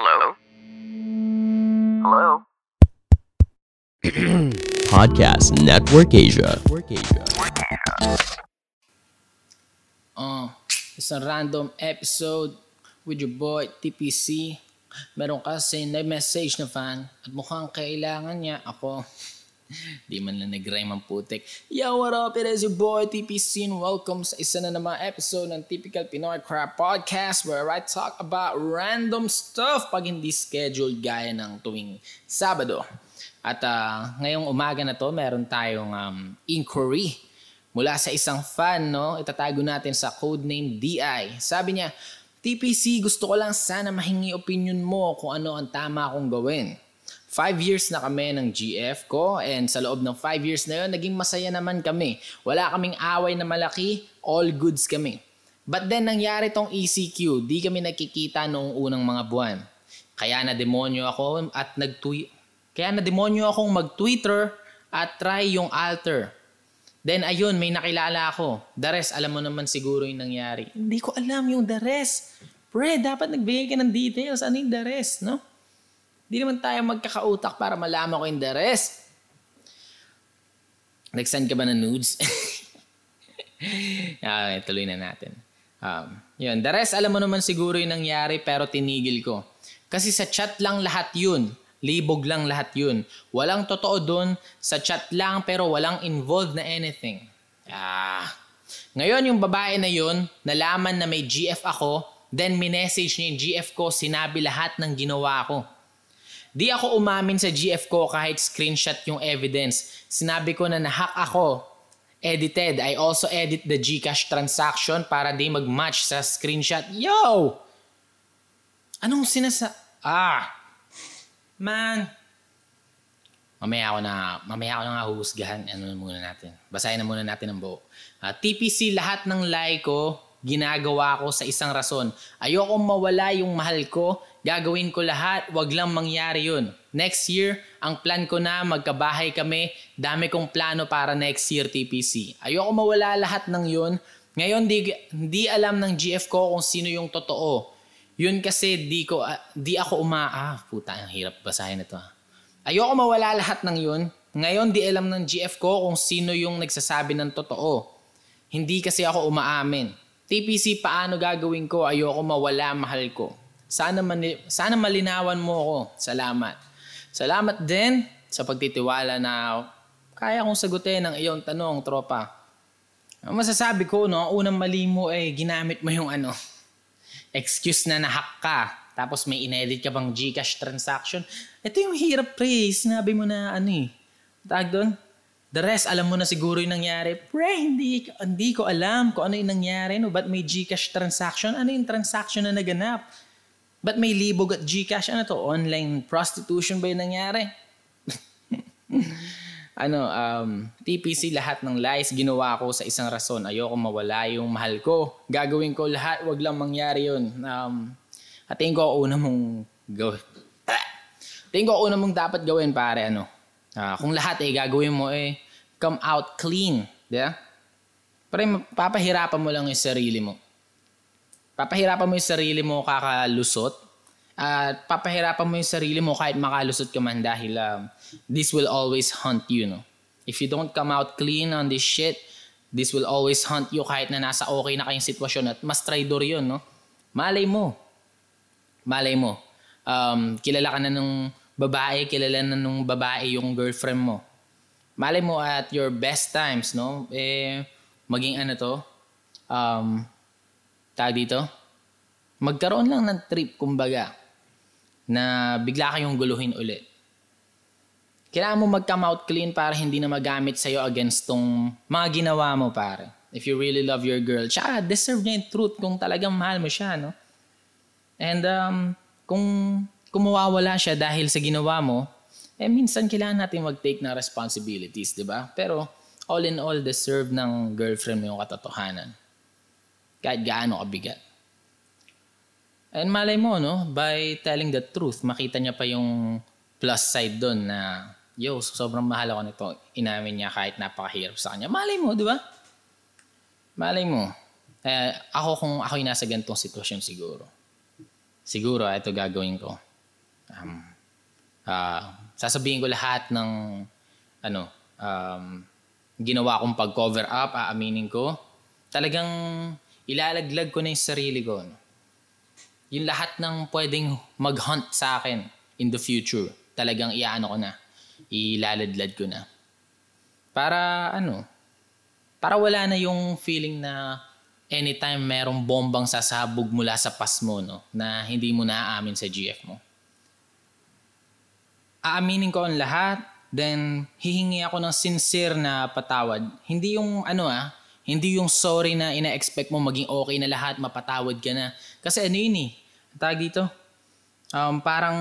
Hello? Hello? Podcast Network Asia. Uh, isang random episode with your boy TPC. Meron kasi na message na fan at mukhang kailangan niya ako. Di man lang nag-rhyme ang putik. Yo, what up? It is your boy TPC and welcome sa isa na namang episode ng Typical Pinoy Crap Podcast where I talk about random stuff pag hindi scheduled gaya ng tuwing Sabado. At ah, ngayong umaga na to, meron tayong um, inquiry mula sa isang fan, no? Itatago natin sa codename DI. Sabi niya, TPC, gusto ko lang sana mahingi opinion mo kung ano ang tama kong gawin. Five years na kami ng GF ko and sa loob ng five years na yun, naging masaya naman kami. Wala kaming away na malaki, all goods kami. But then nangyari tong ECQ, di kami nakikita noong unang mga buwan. Kaya na demonyo ako at nag-tweet. Kaya na demonyo akong mag-Twitter at try yung alter. Then ayun, may nakilala ako. The rest, alam mo naman siguro yung nangyari. Hindi ko alam yung the rest. Pre, dapat nagbigay ka ng details. Ano yung the rest, no? Hindi naman tayo magkakautak para malaman ko yung the rest. Nag-send ka ba ng nudes? okay, tuloy na natin. Um, yun, the rest, alam mo naman siguro yung nangyari pero tinigil ko. Kasi sa chat lang lahat yun. Libog lang lahat yun. Walang totoo dun. Sa chat lang pero walang involved na anything. Ah. Ngayon yung babae na yun, nalaman na may GF ako, then minessage niya yung GF ko, sinabi lahat ng ginawa ko. Di ako umamin sa GF ko kahit screenshot yung evidence. Sinabi ko na nahack ako. Edited. I also edit the Gcash transaction para di mag-match sa screenshot. Yo! Anong sinasa... Ah! Man! Mamaya ako na, mamaya ako na nga huhusgahan. Ano na muna natin. Basahin na muna natin ang buo. Ah, TPC, lahat ng lie ko, ginagawa ko sa isang rason. Ayokong mawala yung mahal ko. Gagawin ko lahat. Wag lang mangyari yun. Next year, ang plan ko na magkabahay kami. Dami kong plano para next year, TPC. Ayoko mawala lahat ng yun. Ngayon, di, di alam ng GF ko kung sino yung totoo. Yun kasi di ko ah, di ako uma ah puta ang hirap basahin ito. ah. Ayoko mawala lahat ng yun. Ngayon di alam ng GF ko kung sino yung nagsasabi ng totoo. Hindi kasi ako umaamin. TPC paano gagawin ko? Ayoko mawala mahal ko. Sana mani- sana malinawan mo ako. Salamat. Salamat din sa pagtitiwala na kaya kong sagutin ang iyong tanong, tropa. Ang masasabi ko, no, ang unang mali mo ay ginamit mo yung ano, excuse na nahack ka. Tapos may inedit ka bang Gcash transaction. Ito yung hirap, pre. Sinabi mo na ano eh. Tag doon. The rest, alam mo na siguro yung nangyari. Pre, hindi, hindi ko alam kung ano yung nangyari. No? Ba't may Gcash transaction? Ano yung transaction na naganap? Ba't may libog at Gcash? Ano to? Online prostitution ba yung nangyari? ano, um, TPC lahat ng lies ginawa ko sa isang rason. Ayoko mawala yung mahal ko. Gagawin ko lahat, wag lang mangyari yun. Um, at tingin ko una mong gawin. Tingin ko una mong dapat gawin pare ano. Ah, kung lahat eh gagawin mo eh come out clean, ba? Pero papahirapan mo lang yung sarili mo. Papahirapan mo yung sarili mo kakalusot. At papahirapan mo yung sarili mo kahit makalusot ka man dahil um, this will always hunt you, no? If you don't come out clean on this shit, this will always hunt you kahit na nasa okay na kayong sitwasyon at mas traidor yun, no? Malay mo. Malay mo. Um, kilala ka na nung babae, kilala na nung babae yung girlfriend mo. Malay mo at your best times, no? Eh, maging ano to, um, tag dito, magkaroon lang ng trip, kumbaga, na bigla kayong guluhin ulit. Kailangan mo mag-come out clean para hindi na magamit sa'yo against tong mga ginawa mo, pare. If you really love your girl, tsaka deserve niya yung truth kung talagang mahal mo siya, no? And um, kung, kung mawawala siya dahil sa ginawa mo, eh minsan kailangan natin mag-take ng responsibilities, di ba? Pero all in all, deserve ng girlfriend mo yung katotohanan. Kahit gaano kabigat. And malay mo, no? By telling the truth, makita niya pa yung plus side doon na, yo, sobrang mahal ako nito. Inamin niya kahit napakahirap sa kanya. Malay mo, di ba? Malay mo. Eh, ako kung ako yung nasa ganitong sitwasyon siguro. Siguro, ah, ito gagawin ko. Um, ah, sasabihin ko lahat ng ano, um, ginawa kong pag-cover up, aaminin ko. Talagang ilalaglag ko na yung sarili ko. No? Yung lahat ng pwedeng mag-hunt sa akin in the future, talagang iyaano ko na. Ilaladlad ko na. Para ano, para wala na yung feeling na anytime merong bombang sasabog mula sa pas mo, no, na hindi mo naaamin sa GF mo. Aaminin ko ang lahat, then hihingi ako ng sincere na patawad. Hindi yung ano ah, hindi yung sorry na ina-expect mo maging okay na lahat, mapatawad ka na. Kasi ano yun eh, tag dito, um, parang,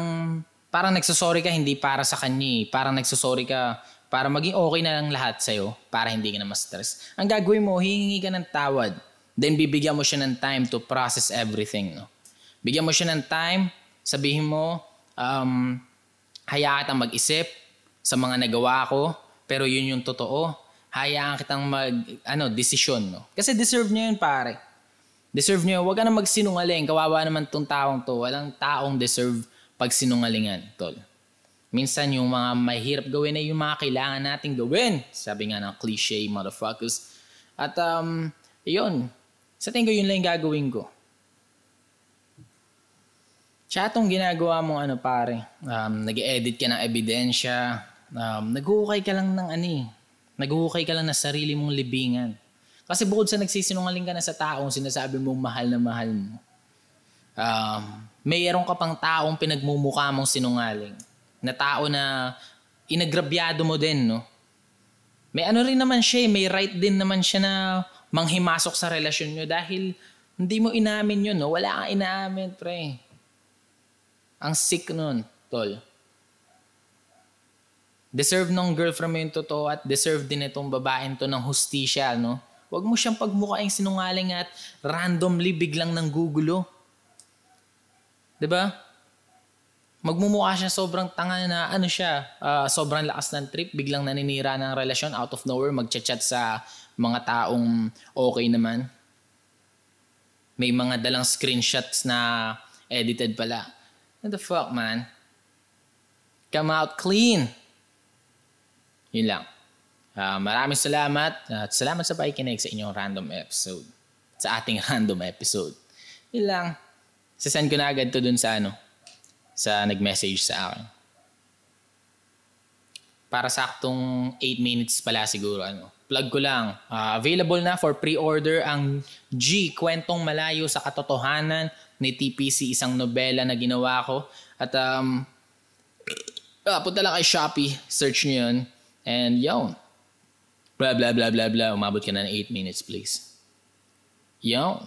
parang nagsasorry ka hindi para sa kanya eh. Parang nagsasorry ka para maging okay na lang lahat sa'yo, para hindi ka na ma-stress. Ang gagawin mo, hihingi ka ng tawad. Then bibigyan mo siya ng time to process everything. No? Bigyan mo siya ng time, sabihin mo, um, hayaan mag-isip sa mga nagawa ko, pero yun yung totoo. Hayaan kitang mag, ano, desisyon. No? Kasi deserve niya yun, pare. Deserve niya yun. Huwag ka na magsinungaling. Kawawa naman tong taong to. Walang taong deserve pag sinungalingan, tol. Minsan yung mga mahirap gawin ay yung mga kailangan nating gawin. Sabi nga ng cliche, motherfuckers. At um, yun. Sa tingin ko yun lang yung gagawin ko. Tsaka ginagawa mong ano pare, um, nag-edit ka ng ebidensya, um, naghuhukay ka lang ng ano eh, naghuhukay ka lang ng sarili mong libingan. Kasi bukod sa nagsisinungaling ka na sa taong sinasabi mong mahal na mahal mo, um, mayroon ka pang taong pinagmumukha mong sinungaling na tao na inagrabyado mo din, no? May ano rin naman siya, eh, may right din naman siya na manghimasok sa relasyon nyo dahil hindi mo inamin yun, no? Wala kang inaamin, pre. Ang sick nun, tol. Deserve ng girlfriend mo yung totoo at deserve din itong babaeng to ng hustisya, no? Huwag mo siyang pagmukhaing sinungaling at randomly biglang nang gugulo. ba? magmumukha siya sobrang tanga na ano siya, uh, sobrang lakas ng trip, biglang naninira ng relasyon out of nowhere, magchat-chat sa mga taong okay naman. May mga dalang screenshots na edited pala. What the fuck, man? Come out clean. Yun lang. Uh, maraming salamat at salamat sa pakikinig sa inyong random episode. Sa ating random episode. Yun lang. Sasend ko na agad to dun sa ano, sa nag-message sa akin. Para saktong 8 minutes pala siguro. Ano. Plug ko lang. Uh, available na for pre-order ang G, Kwentong Malayo sa Katotohanan ni TPC, isang nobela na ginawa ko. At um, uh, punta lang kay Shopee, search nyo yun. And yun. Blah, blah, blah, blah, blah. Umabot ka na ng 8 minutes, please. Yun.